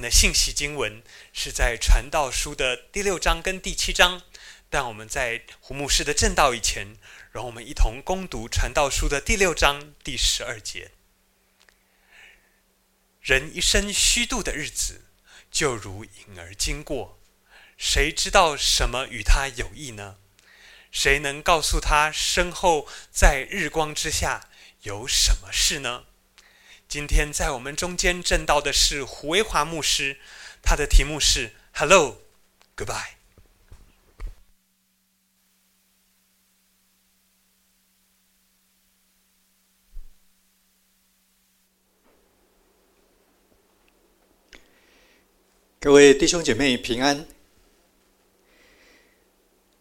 的信息经文是在传道书的第六章跟第七章，但我们在胡牧师的证道以前，让我们一同攻读传道书的第六章第十二节。人一生虚度的日子，就如影儿经过，谁知道什么与他有益呢？谁能告诉他身后在日光之下有什么事呢？今天在我们中间证道的是胡维华牧师，他的题目是 “Hello, Goodbye”。各位弟兄姐妹平安。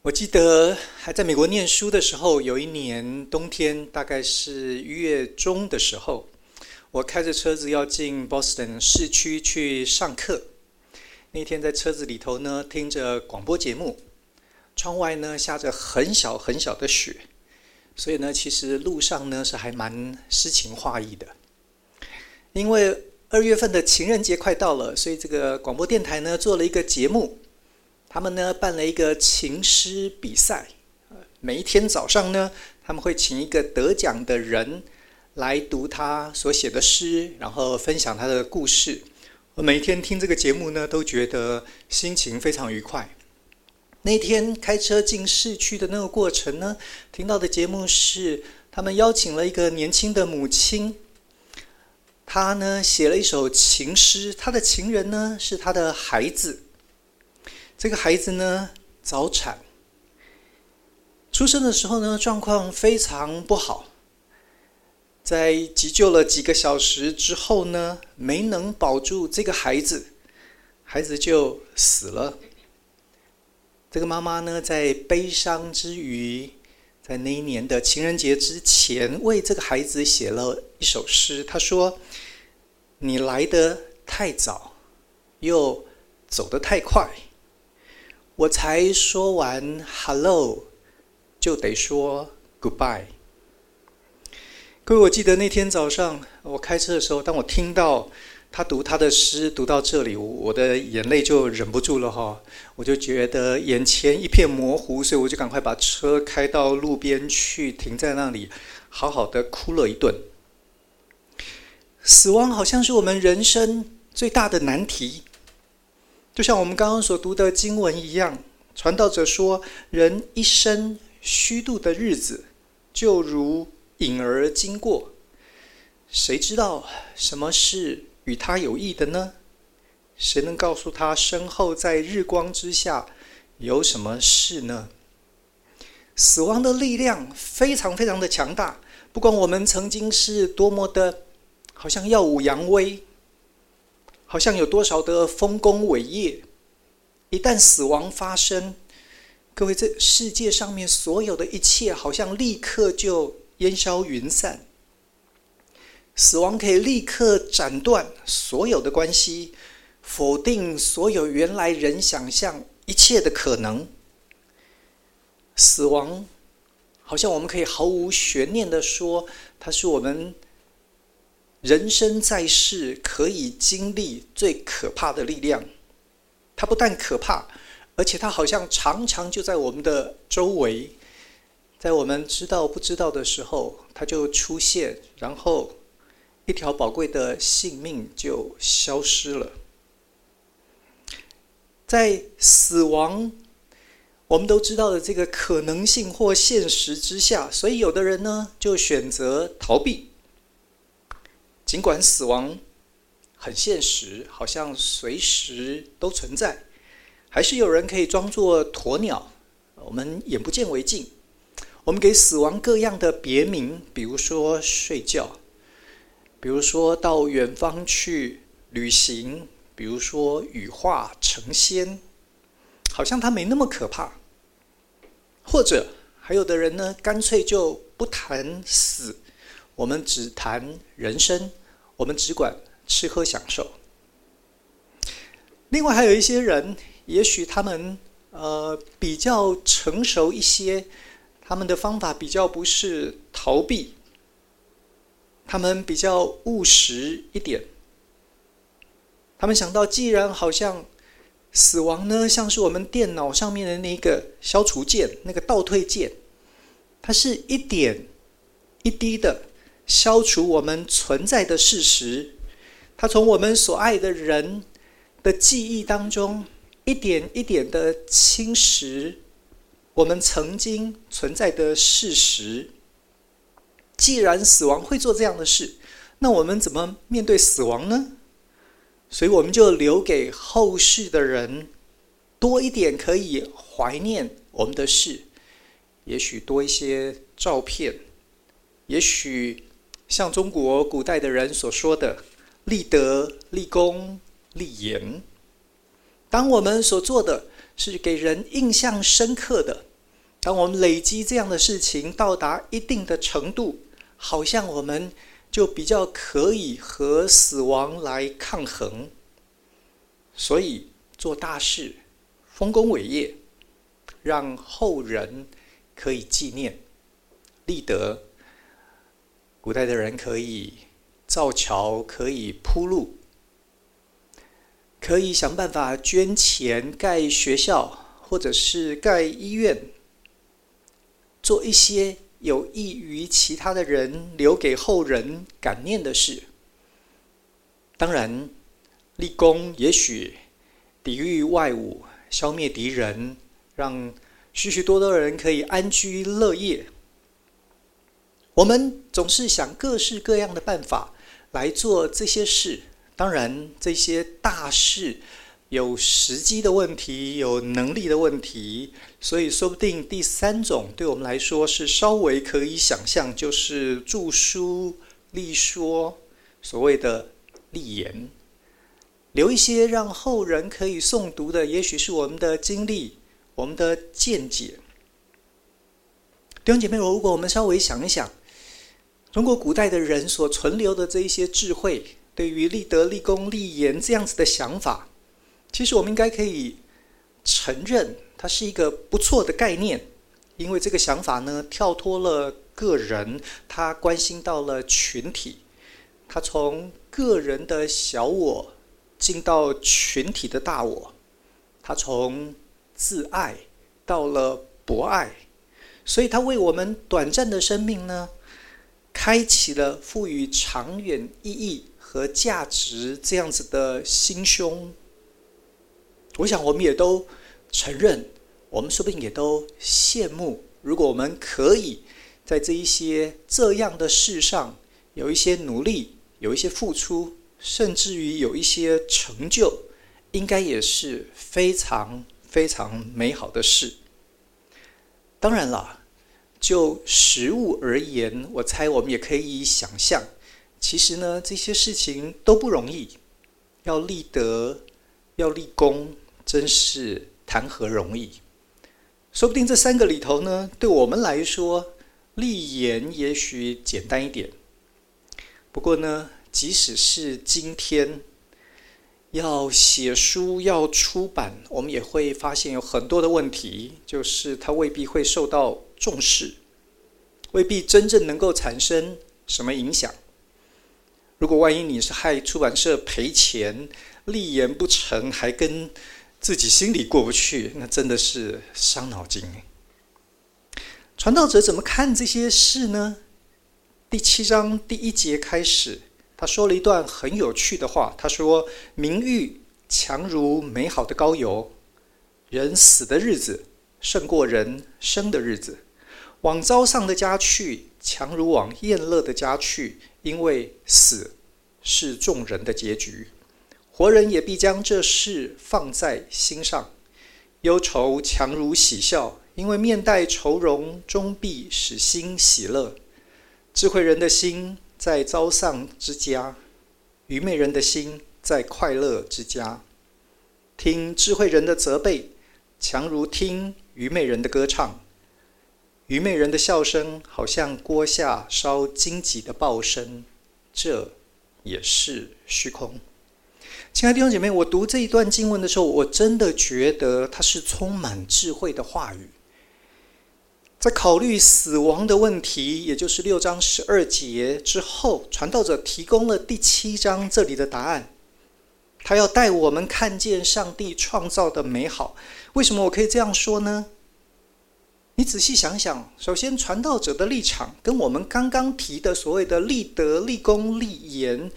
我记得还在美国念书的时候，有一年冬天，大概是一月中的时候。我开着车子要进 Boston 市区去上课。那天在车子里头呢，听着广播节目，窗外呢下着很小很小的雪，所以呢，其实路上呢是还蛮诗情画意的。因为二月份的情人节快到了，所以这个广播电台呢做了一个节目，他们呢办了一个情诗比赛。每一天早上呢，他们会请一个得奖的人。来读他所写的诗，然后分享他的故事。我每天听这个节目呢，都觉得心情非常愉快。那天开车进市区的那个过程呢，听到的节目是他们邀请了一个年轻的母亲，她呢写了一首情诗，她的情人呢是她的孩子。这个孩子呢早产，出生的时候呢状况非常不好。在急救了几个小时之后呢，没能保住这个孩子，孩子就死了。这个妈妈呢，在悲伤之余，在那一年的情人节之前，为这个孩子写了一首诗。她说：“你来的太早，又走得太快，我才说完 ‘hello’，就得说 ‘goodbye’。”各位，我记得那天早上我开车的时候，当我听到他读他的诗读到这里，我的眼泪就忍不住了哈，我就觉得眼前一片模糊，所以我就赶快把车开到路边去，停在那里，好好的哭了一顿。死亡好像是我们人生最大的难题，就像我们刚刚所读的经文一样，传道者说，人一生虚度的日子，就如影儿经过，谁知道什么事与他有益的呢？谁能告诉他身后在日光之下有什么事呢？死亡的力量非常非常的强大，不管我们曾经是多么的，好像耀武扬威，好像有多少的丰功伟业，一旦死亡发生，各位，这世界上面所有的一切，好像立刻就。烟消云散，死亡可以立刻斩断所有的关系，否定所有原来人想象一切的可能。死亡，好像我们可以毫无悬念的说，它是我们人生在世可以经历最可怕的力量。它不但可怕，而且它好像常常就在我们的周围。在我们知道不知道的时候，它就出现，然后一条宝贵的性命就消失了。在死亡，我们都知道的这个可能性或现实之下，所以有的人呢就选择逃避。尽管死亡很现实，好像随时都存在，还是有人可以装作鸵鸟，我们眼不见为净。我们给死亡各样的别名，比如说睡觉，比如说到远方去旅行，比如说羽化成仙，好像它没那么可怕。或者还有的人呢，干脆就不谈死，我们只谈人生，我们只管吃喝享受。另外还有一些人，也许他们呃比较成熟一些。他们的方法比较不是逃避，他们比较务实一点。他们想到，既然好像死亡呢，像是我们电脑上面的那个消除键，那个倒退键，它是一点一滴的消除我们存在的事实，它从我们所爱的人的记忆当中，一点一点的侵蚀我们曾经存在的事实。既然死亡会做这样的事，那我们怎么面对死亡呢？所以我们就留给后世的人多一点可以怀念我们的事，也许多一些照片，也许像中国古代的人所说的“立德、立功、立言”。当我们所做的是给人印象深刻的，当我们累积这样的事情到达一定的程度，好像我们就比较可以和死亡来抗衡。所以做大事、丰功伟业，让后人可以纪念、立德。古代的人可以造桥，可以铺路，可以想办法捐钱盖学校，或者是盖医院，做一些。有益于其他的人，留给后人感念的事。当然，立功也许抵御外侮，消灭敌人，让许许多多人可以安居乐业。我们总是想各式各样的办法来做这些事。当然，这些大事。有时机的问题，有能力的问题，所以说不定第三种对我们来说是稍微可以想象，就是著书立说，所谓的立言，留一些让后人可以诵读的，也许是我们的经历，我们的见解。弟兄姐妹，如果我们稍微想一想，中国古代的人所存留的这一些智慧，对于立德、立功、立言这样子的想法。其实我们应该可以承认，它是一个不错的概念，因为这个想法呢，跳脱了个人，它关心到了群体，它从个人的小我进到群体的大我，它从自爱到了博爱，所以它为我们短暂的生命呢，开启了赋予长远意义和价值这样子的心胸。我想，我们也都承认，我们说不定也都羡慕，如果我们可以在这一些这样的事上有一些努力，有一些付出，甚至于有一些成就，应该也是非常非常美好的事。当然了，就实物而言，我猜我们也可以想象，其实呢，这些事情都不容易，要立德，要立功。真是谈何容易？说不定这三个里头呢，对我们来说，立言也许简单一点。不过呢，即使是今天要写书、要出版，我们也会发现有很多的问题，就是它未必会受到重视，未必真正能够产生什么影响。如果万一你是害出版社赔钱，立言不成，还跟自己心里过不去，那真的是伤脑筋。传道者怎么看这些事呢？第七章第一节开始，他说了一段很有趣的话。他说：“名誉强如美好的膏油，人死的日子胜过人生的日子。往糟丧的家去，强如往宴乐的家去，因为死是众人的结局。”活人也必将这事放在心上，忧愁强如喜笑，因为面带愁容，终必使心喜乐。智慧人的心在遭丧之家，愚昧人的心在快乐之家。听智慧人的责备，强如听愚昧人的歌唱。愚昧人的笑声，好像锅下烧荆棘的爆声，这也是虚空。亲爱的弟兄姐妹，我读这一段经文的时候，我真的觉得它是充满智慧的话语。在考虑死亡的问题，也就是六章十二节之后，传道者提供了第七章这里的答案。他要带我们看见上帝创造的美好。为什么我可以这样说呢？你仔细想想，首先传道者的立场跟我们刚刚提的所谓的立德、立功、立言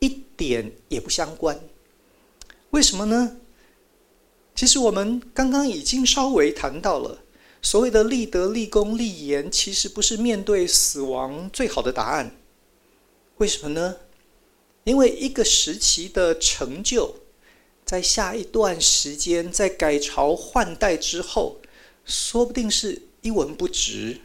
一点也不相关。为什么呢？其实我们刚刚已经稍微谈到了，所谓的立德、立功、立言，其实不是面对死亡最好的答案。为什么呢？因为一个时期的成就，在下一段时间，在改朝换代之后，说不定是一文不值。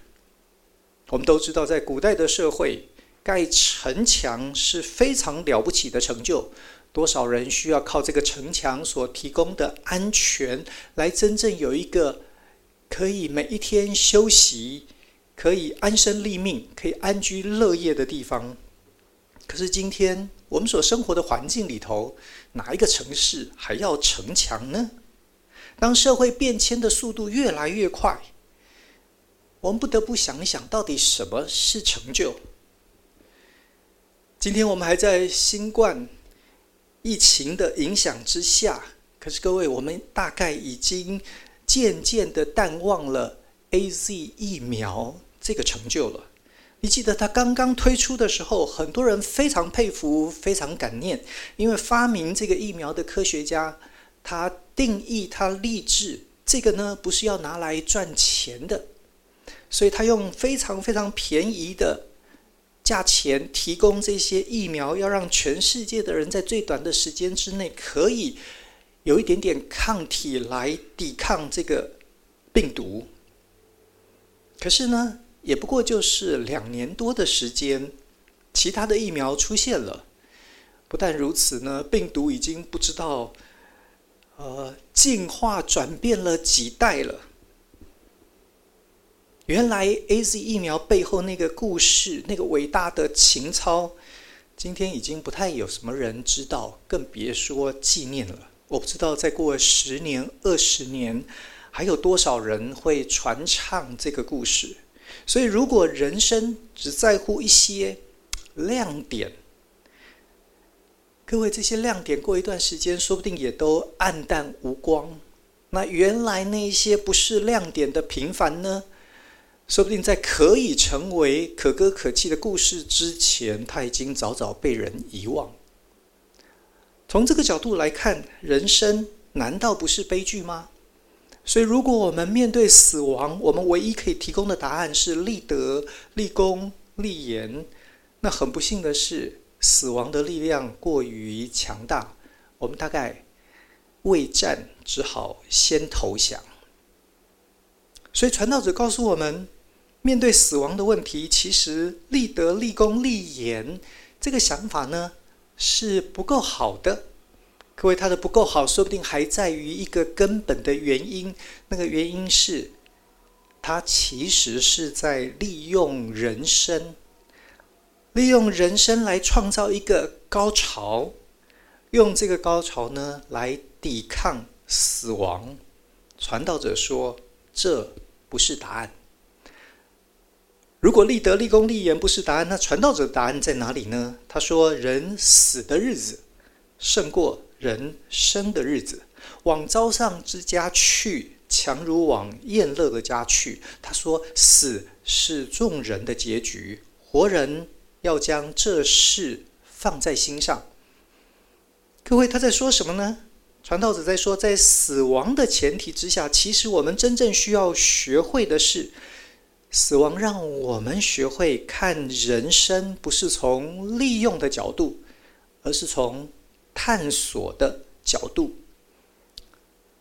我们都知道，在古代的社会，盖城墙是非常了不起的成就。多少人需要靠这个城墙所提供的安全，来真正有一个可以每一天休息、可以安身立命、可以安居乐业的地方。可是今天我们所生活的环境里头，哪一个城市还要城墙呢？当社会变迁的速度越来越快，我们不得不想一想，到底什么是成就？今天我们还在新冠疫情的影响之下，可是各位，我们大概已经渐渐的淡忘了 AZ 疫苗这个成就了。你记得它刚刚推出的时候，很多人非常佩服、非常感念，因为发明这个疫苗的科学家，他定义、他立志，这个呢不是要拿来赚钱的，所以他用非常非常便宜的。价钱提供这些疫苗，要让全世界的人在最短的时间之内可以有一点点抗体来抵抗这个病毒。可是呢，也不过就是两年多的时间，其他的疫苗出现了。不但如此呢，病毒已经不知道呃进化转变了几代了。原来 AZ 疫苗背后那个故事，那个伟大的情操，今天已经不太有什么人知道，更别说纪念了。我不知道再过十年、二十年，还有多少人会传唱这个故事。所以，如果人生只在乎一些亮点，各位，这些亮点过一段时间，说不定也都黯淡无光。那原来那些不是亮点的平凡呢？说不定在可以成为可歌可泣的故事之前，他已经早早被人遗忘。从这个角度来看，人生难道不是悲剧吗？所以，如果我们面对死亡，我们唯一可以提供的答案是立德、立功、立言。那很不幸的是，死亡的力量过于强大，我们大概未战，只好先投降。所以，传道者告诉我们。面对死亡的问题，其实立德、立功、立言这个想法呢，是不够好的。各位，他的不够好，说不定还在于一个根本的原因。那个原因是，他其实是在利用人生，利用人生来创造一个高潮，用这个高潮呢来抵抗死亡。传道者说，这不是答案。如果立德、立功、立言不是答案，那传道者的答案在哪里呢？他说：“人死的日子胜过人生的日子，往遭丧之家去，强如往宴乐的家去。”他说：“死是众人的结局，活人要将这事放在心上。”各位，他在说什么呢？传道者在说，在死亡的前提之下，其实我们真正需要学会的是。死亡让我们学会看人生，不是从利用的角度，而是从探索的角度。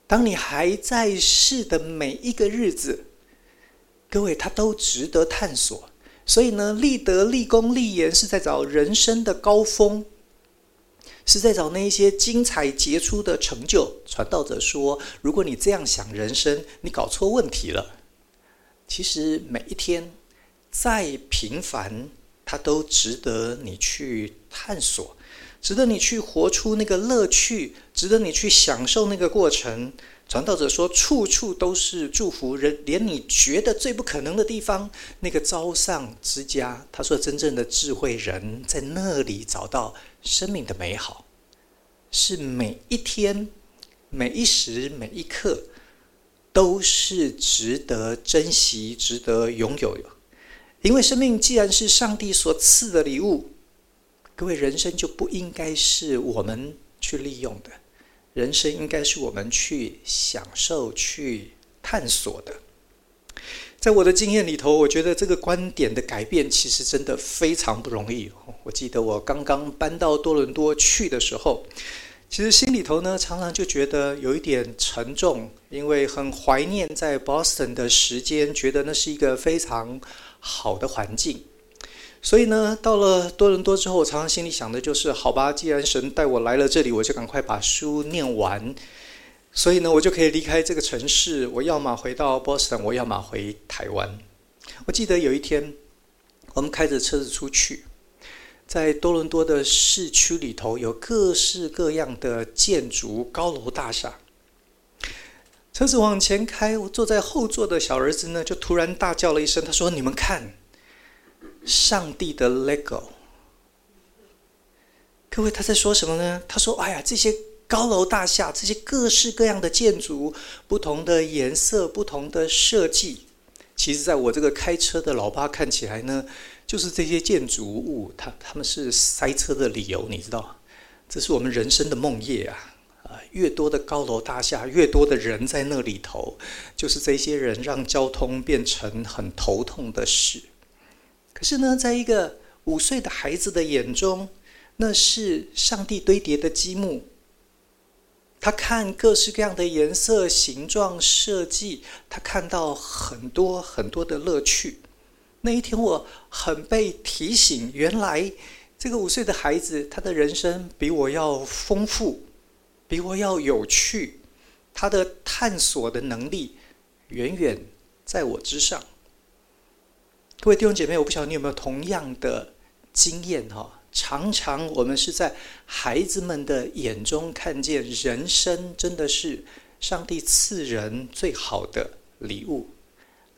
当你还在世的每一个日子，各位，他都值得探索。所以呢，立德、立功、立言是在找人生的高峰，是在找那一些精彩杰出的成就。传道者说：“如果你这样想人生，你搞错问题了。”其实每一天再平凡，它都值得你去探索，值得你去活出那个乐趣，值得你去享受那个过程。传道者说，处处都是祝福人，连你觉得最不可能的地方，那个朝上之家，他说，真正的智慧人在那里找到生命的美好。是每一天、每一时、每一刻都是值得珍惜、值得拥有。因为生命既然是上帝所赐的礼物，各位，人生就不应该是我们去利用的，人生应该是我们去享受、去探索的。在我的经验里头，我觉得这个观点的改变其实真的非常不容易。我记得我刚刚搬到多伦多去的时候，其实心里头呢常常就觉得有一点沉重，因为很怀念在 Boston 的时间，觉得那是一个非常好的环境。所以呢，到了多伦多之后，常常心里想的就是：好吧，既然神带我来了这里，我就赶快把书念完。所以呢，我就可以离开这个城市。我要么回到 Boston，，我要么回台湾。我记得有一天，我们开着车子出去，在多伦多的市区里头，有各式各样的建筑、高楼大厦。车子往前开，我坐在后座的小儿子呢，就突然大叫了一声，他说：“你们看，上帝的 Lego！” 各位，他在说什么呢？他说：“哎呀，这些。”高楼大厦，这些各式各样的建筑，不同的颜色，不同的设计，其实在我这个开车的老爸看起来呢，就是这些建筑物，它它们是塞车的理由，你知道吗？这是我们人生的梦魇啊！啊，越多的高楼大厦，越多的人在那里头，就是这些人让交通变成很头痛的事。可是呢，在一个五岁的孩子的眼中，那是上帝堆叠的积木。他看各式各样的颜色、形状、设计，他看到很多很多的乐趣。那一天，我很被提醒，原来这个五岁的孩子，他的人生比我要丰富，比我要有趣，他的探索的能力远远在我之上。各位弟兄姐妹，我不晓得你有没有同样的经验哈？常常我们是在孩子们的眼中看见人生真的是上帝赐人最好的礼物。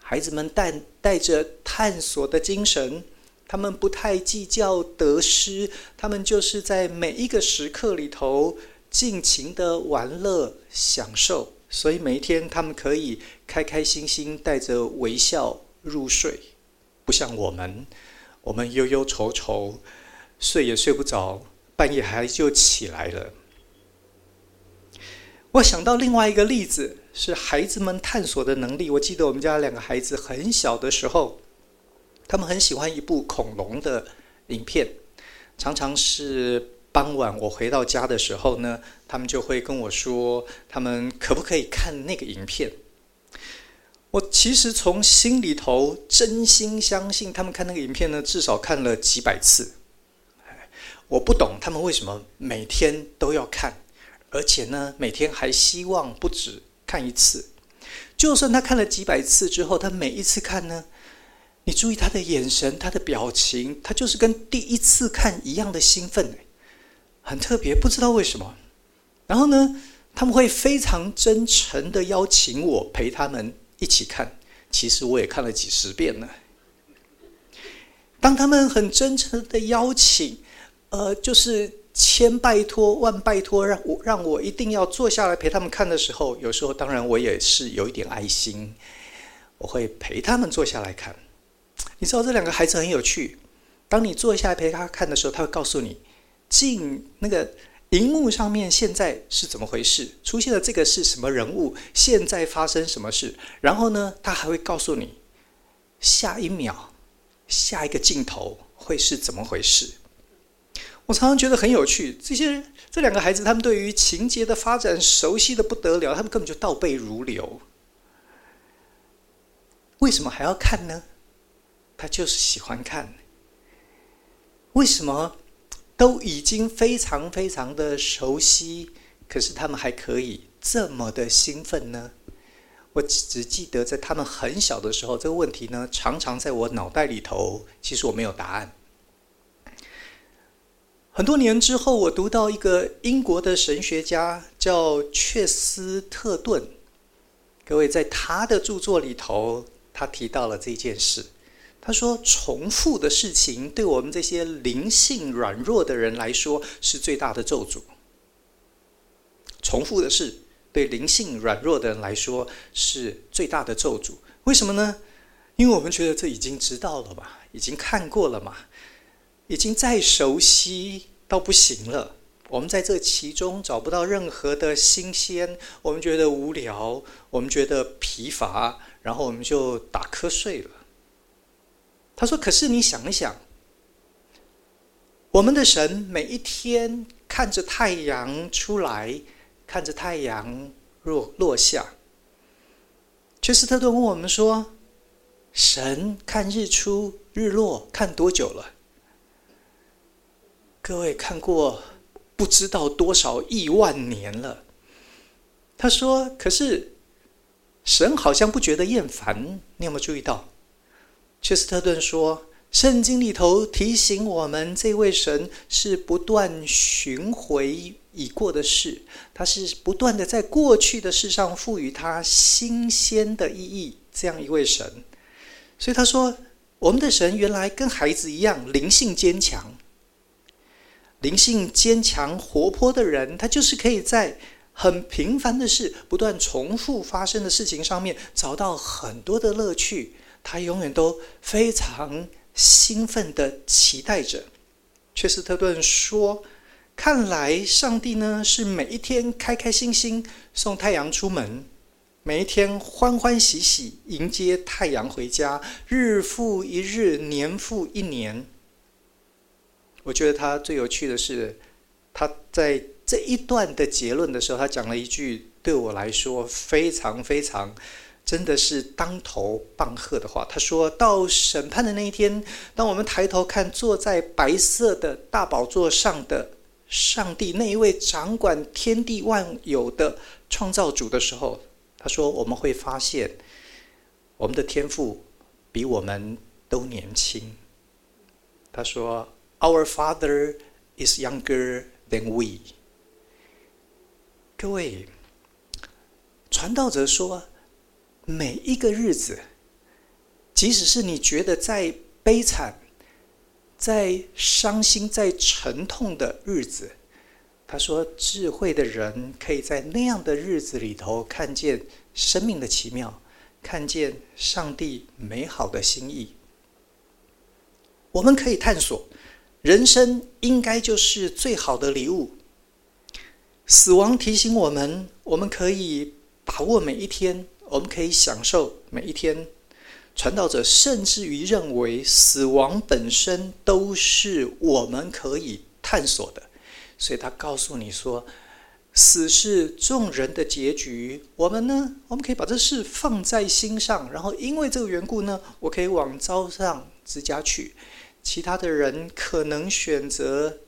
孩子们带带着探索的精神，他们不太计较得失，他们就是在每一个时刻里头尽情的玩乐享受。所以每一天他们可以开开心心带着微笑入睡，不像我们，我们忧忧愁愁。睡也睡不着，半夜还就起来了。我想到另外一个例子，是孩子们探索的能力。我记得我们家两个孩子很小的时候，他们很喜欢一部恐龙的影片，常常是傍晚我回到家的时候呢，他们就会跟我说，他们可不可以看那个影片？我其实从心里头真心相信，他们看那个影片呢，至少看了几百次。我不懂他们为什么每天都要看，而且呢，每天还希望不止看一次。就算他看了几百次之后，他每一次看呢，你注意他的眼神、他的表情，他就是跟第一次看一样的兴奋，很特别，不知道为什么。然后呢，他们会非常真诚的邀请我陪他们一起看。其实我也看了几十遍了。当他们很真诚的邀请。呃，就是千拜托万拜托，让我让我一定要坐下来陪他们看的时候，有时候当然我也是有一点爱心，我会陪他们坐下来看。你知道这两个孩子很有趣，当你坐下来陪他看的时候，他会告诉你，进那个荧幕上面现在是怎么回事，出现了这个是什么人物，现在发生什么事，然后呢，他还会告诉你下一秒下一个镜头会是怎么回事。我常常觉得很有趣，这些这两个孩子，他们对于情节的发展熟悉的不得了，他们根本就倒背如流。为什么还要看呢？他就是喜欢看。为什么都已经非常非常的熟悉，可是他们还可以这么的兴奋呢？我只记得在他们很小的时候，这个问题呢，常常在我脑袋里头，其实我没有答案。很多年之后，我读到一个英国的神学家叫却斯特顿。各位，在他的著作里头，他提到了这件事。他说：“重复的事情对我们这些灵性软弱的人来说是最大的咒诅。重复的事，对灵性软弱的人来说是最大的咒诅。为什么呢？因为我们觉得这已经知道了嘛，已经看过了嘛，已经再熟悉到不行了。我们在这其中找不到任何的新鲜，我们觉得无聊，我们觉得疲乏，然后我们就打瞌睡了。他说：“可是你想一想，我们的神每一天看着太阳出来，看着太阳落落下。”切斯特顿问我们说：“神看日出日落看多久了？”各位看过？不知道多少亿万年了，他说：“可是神好像不觉得厌烦。”你有没有注意到？切斯特顿说：“圣经里头提醒我们，这位神是不断寻回已过的事，他是不断的在过去的事上赋予他新鲜的意义。这样一位神，所以他说，我们的神原来跟孩子一样，灵性坚强。”灵性坚强、活泼的人，他就是可以在很平凡的事、不断重复发生的事情上面找到很多的乐趣。他永远都非常兴奋地期待着。切斯特顿说：“看来上帝呢，是每一天开开心心送太阳出门，每一天欢欢喜喜迎接太阳回家，日复一日，年复一年。”我觉得他最有趣的是，他在这一段的结论的时候，他讲了一句对我来说非常非常，真的是当头棒喝的话。他说到审判的那一天，当我们抬头看坐在白色的大宝座上的上帝，那一位掌管天地万有的创造主的时候，他说我们会发现，我们的天赋比我们都年轻。他说。Our Father is younger than we。各位，传道者说，每一个日子，即使是你觉得再悲惨、再伤心、再沉痛的日子，他说，智慧的人可以在那样的日子里头看见生命的奇妙，看见上帝美好的心意。我们可以探索。人生应该就是最好的礼物。死亡提醒我们，我们可以把握每一天，我们可以享受每一天。传道者甚至于认为，死亡本身都是我们可以探索的。所以他告诉你说，死是众人的结局。我们呢，我们可以把这事放在心上，然后因为这个缘故呢，我可以往招上之家去。其他的人可能选择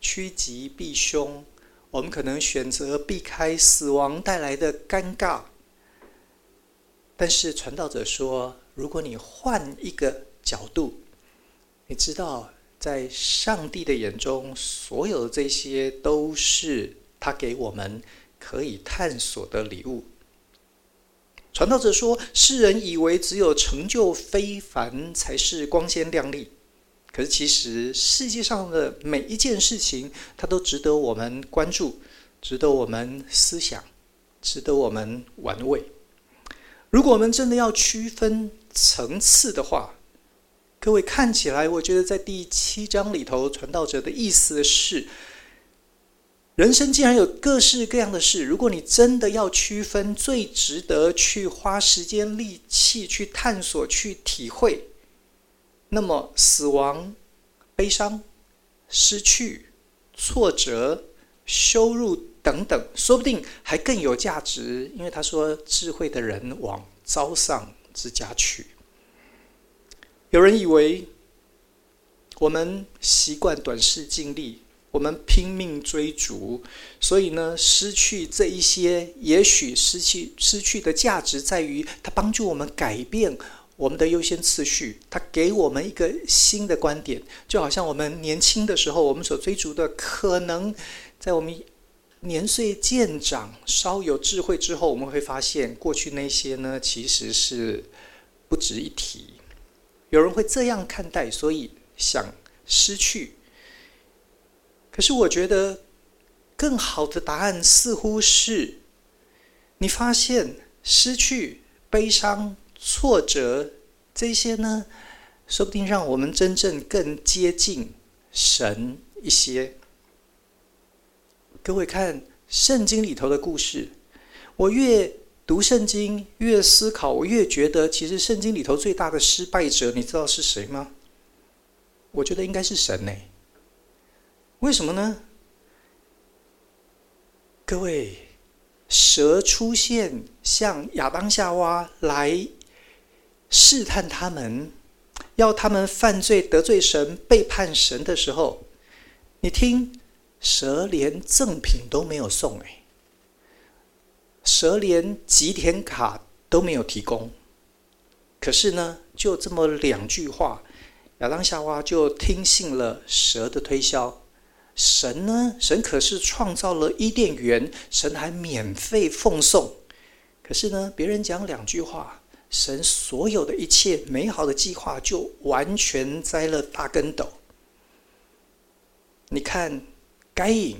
趋吉避凶，我们可能选择避开死亡带来的尴尬。但是传道者说，如果你换一个角度，你知道，在上帝的眼中，所有这些都是他给我们可以探索的礼物。传道者说，世人以为只有成就非凡才是光鲜亮丽。可是，其实世界上的每一件事情，它都值得我们关注，值得我们思想，值得我们玩味。如果我们真的要区分层次的话，各位看起来，我觉得在第七章里头，传道者的意思是：人生既然有各式各样的事，如果你真的要区分最值得去花时间力气去探索、去体会。那么，死亡、悲伤、失去、挫折、羞辱等等，说不定还更有价值。因为他说：“智慧的人往招上之家去。”有人以为我们习惯短视尽力，我们拼命追逐，所以呢，失去这一些，也许失去失去的价值在于它帮助我们改变。我们的优先次序，他给我们一个新的观点，就好像我们年轻的时候，我们所追逐的，可能在我们年岁渐长、稍有智慧之后，我们会发现，过去那些呢，其实是不值一提。有人会这样看待，所以想失去。可是我觉得，更好的答案似乎是：你发现失去、悲伤、挫折这些呢，说不定让我们真正更接近神一些。各位看圣经里头的故事，我越读圣经，越思考，我越觉得，其实圣经里头最大的失败者，你知道是谁吗？我觉得应该是神呢。为什么呢？各位，蛇出现，向亚当夏娃来试探他们，要他们犯罪得罪神、背叛神的时候，你听，蛇连赠品都没有送哎。蛇连吉田卡都没有提供，可是呢，就这么两句话，亚当夏娃就听信了蛇的推销。神呢，神可是创造了伊甸园，神还免费奉送。可是呢，别人讲两句话，神所有的一切美好的计划就完全栽了大跟斗。你看，该隐，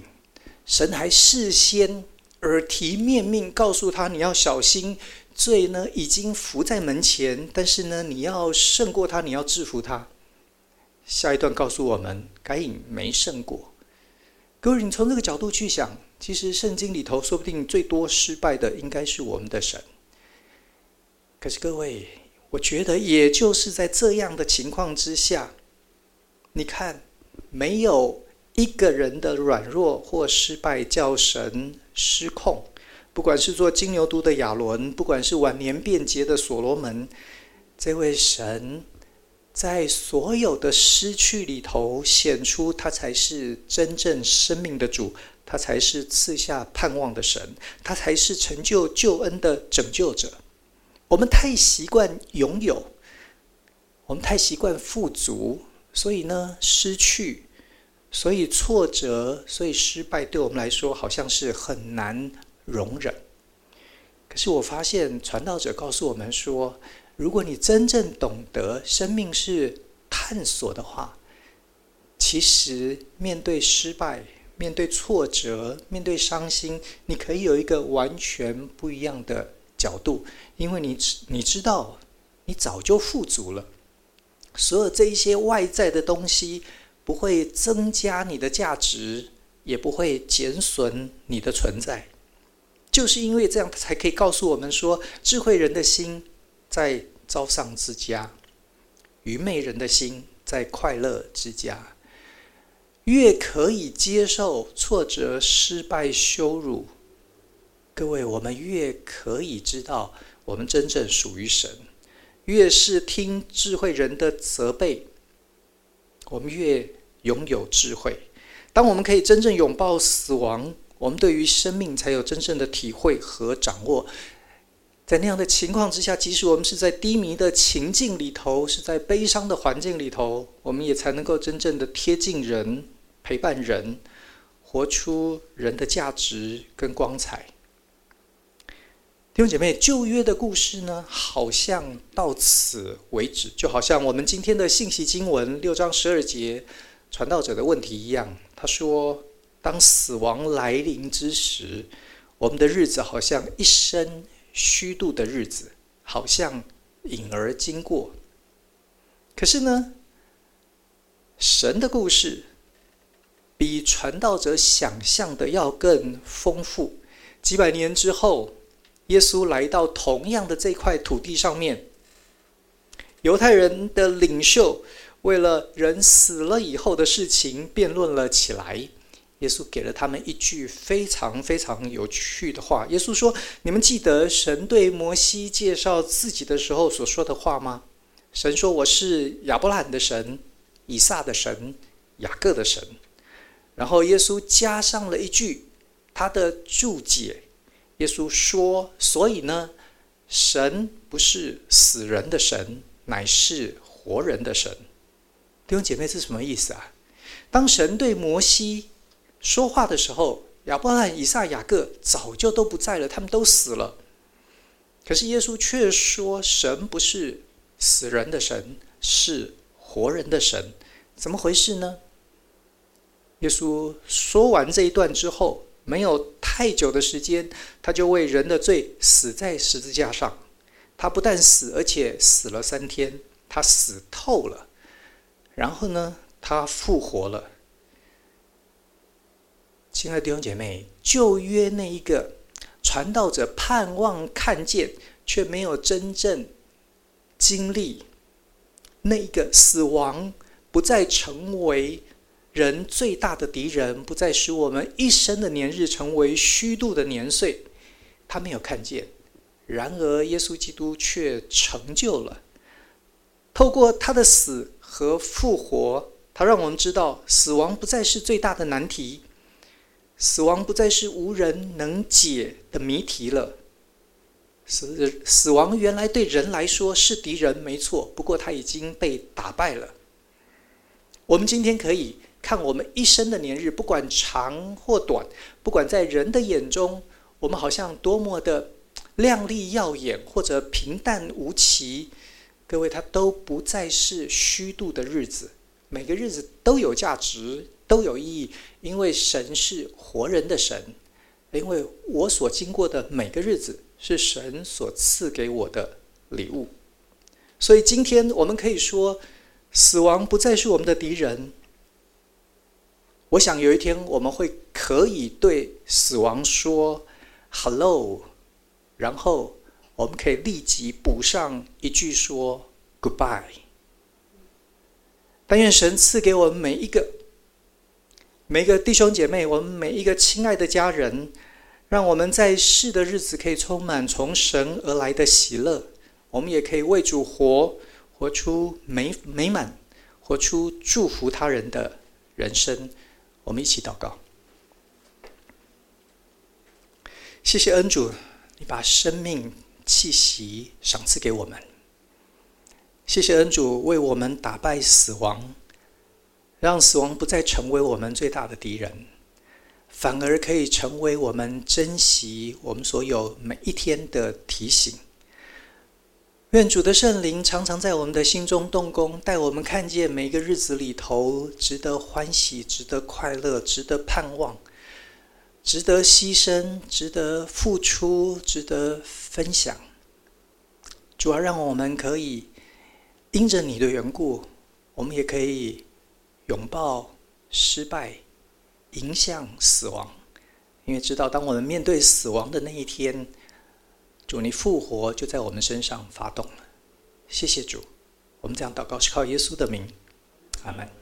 神还事先。耳提面命告诉他：“你要小心，罪呢已经伏在门前，但是呢，你要胜过他，你要制服他。”下一段告诉我们，该隐没胜过。各位，你从这个角度去想，其实圣经里头说不定最多失败的应该是我们的神。可是各位，我觉得也就是在这样的情况之下，你看，没有一个人的软弱或失败叫神失控，不管是做金牛犊的亚伦，不管是晚年变节的所罗门，这位神在所有的失去里头显出他才是真正生命的主，他才是赐下盼望的神，他才是成就救恩的拯救者。我们太习惯拥有，我们太习惯富足，所以呢，失去。所以挫折，所以失败，对我们来说好像是很难容忍。可是我发现传道者告诉我们说，如果你真正懂得生命是探索的话，其实面对失败、面对挫折、面对伤心，你可以有一个完全不一样的角度，因为你知你知道，你早就富足了，所有这一些外在的东西。不会增加你的价值，也不会减损你的存在，就是因为这样，才可以告诉我们说，智慧人的心在招商之家，愚昧人的心在快乐之家。越可以接受挫折、失败、羞辱，各位，我们越可以知道我们真正属于神。越是听智慧人的责备，我们越拥有智慧，当我们可以真正拥抱死亡，我们对于生命才有真正的体会和掌握。在那样的情况之下，即使我们是在低迷的情境里头，是在悲伤的环境里头，我们也才能够真正的贴近人，陪伴人，活出人的价值跟光彩。弟兄姐妹，旧约的故事呢，好像到此为止，就好像我们今天的信息经文六章十二节。传道者的问题一样，他说：“当死亡来临之时，我们的日子好像一生虚度的日子，好像影儿经过。可是呢，神的故事比传道者想象的要更丰富。几百年之后，耶稣来到同样的这块土地上面，犹太人的领袖。”为了人死了以后的事情辩论了起来，耶稣给了他们一句非常非常有趣的话。耶稣说：“你们记得神对摩西介绍自己的时候所说的话吗？神说：‘我是亚伯拉罕的神，以撒的神，雅各的神。’然后耶稣加上了一句他的注解。耶稣说：‘所以呢，神不是死人的神，乃是活人的神。’”弟兄姐妹，这是什么意思啊？当神对摩西说话的时候，亚伯拉罕、以撒、雅各早就都不在了，他们都死了。可是耶稣却说，神不是死人的神，是活人的神。怎么回事呢？耶稣说完这一段之后，没有太久的时间，他就为人的罪死在十字架上。他不但死，而且死了三天，他死透了。然后呢，他复活了。亲爱的弟兄姐妹，旧约那一个传道者盼望看见，却没有真正经历，那一个死亡不再成为人最大的敌人，不再使我们一生的年日成为虚度的年岁，他没有看见。然而，耶稣基督却成就了。透过他的死和复活，他让我们知道，死亡不再是最大的难题，死亡不再是无人能解的谜题了。死死亡原来对人来说是敌人，没错。不过他已经被打败了。我们今天可以看我们一生的年日，不管长或短，不管在人的眼中，我们好像多么的。亮丽耀眼，或者平淡无奇，各位，它都不再是虚度的日子。每个日子都有价值，都有意义，因为神是活人的神。因为我所经过的每个日子是神所赐给我的礼物，所以今天我们可以说，死亡不再是我们的敌人。我想有一天我们会可以对死亡说 “hello”。然后，我们可以立即补上一句说 “Goodbye”。但愿神赐给我们每一个、每一个弟兄姐妹，我们每一个亲爱的家人，让我们在世的日子可以充满从神而来的喜乐。我们也可以为主活，活出美美满，活出祝福他人的人生。我们一起祷告，谢谢恩主。你把生命气息赏赐给我们，谢谢恩主为我们打败死亡，让死亡不再成为我们最大的敌人，反而可以成为我们珍惜我们所有每一天的提醒。愿主的圣灵常常在我们的心中动工，带我们看见每一个日子里头值得欢喜、值得快乐、值得盼望。值得牺牲，值得付出，值得分享。主要让我们可以因着你的缘故，我们也可以拥抱失败，迎向死亡。因为知道，当我们面对死亡的那一天，主你复活就在我们身上发动了。谢谢主，我们这样祷告是靠耶稣的名，阿门。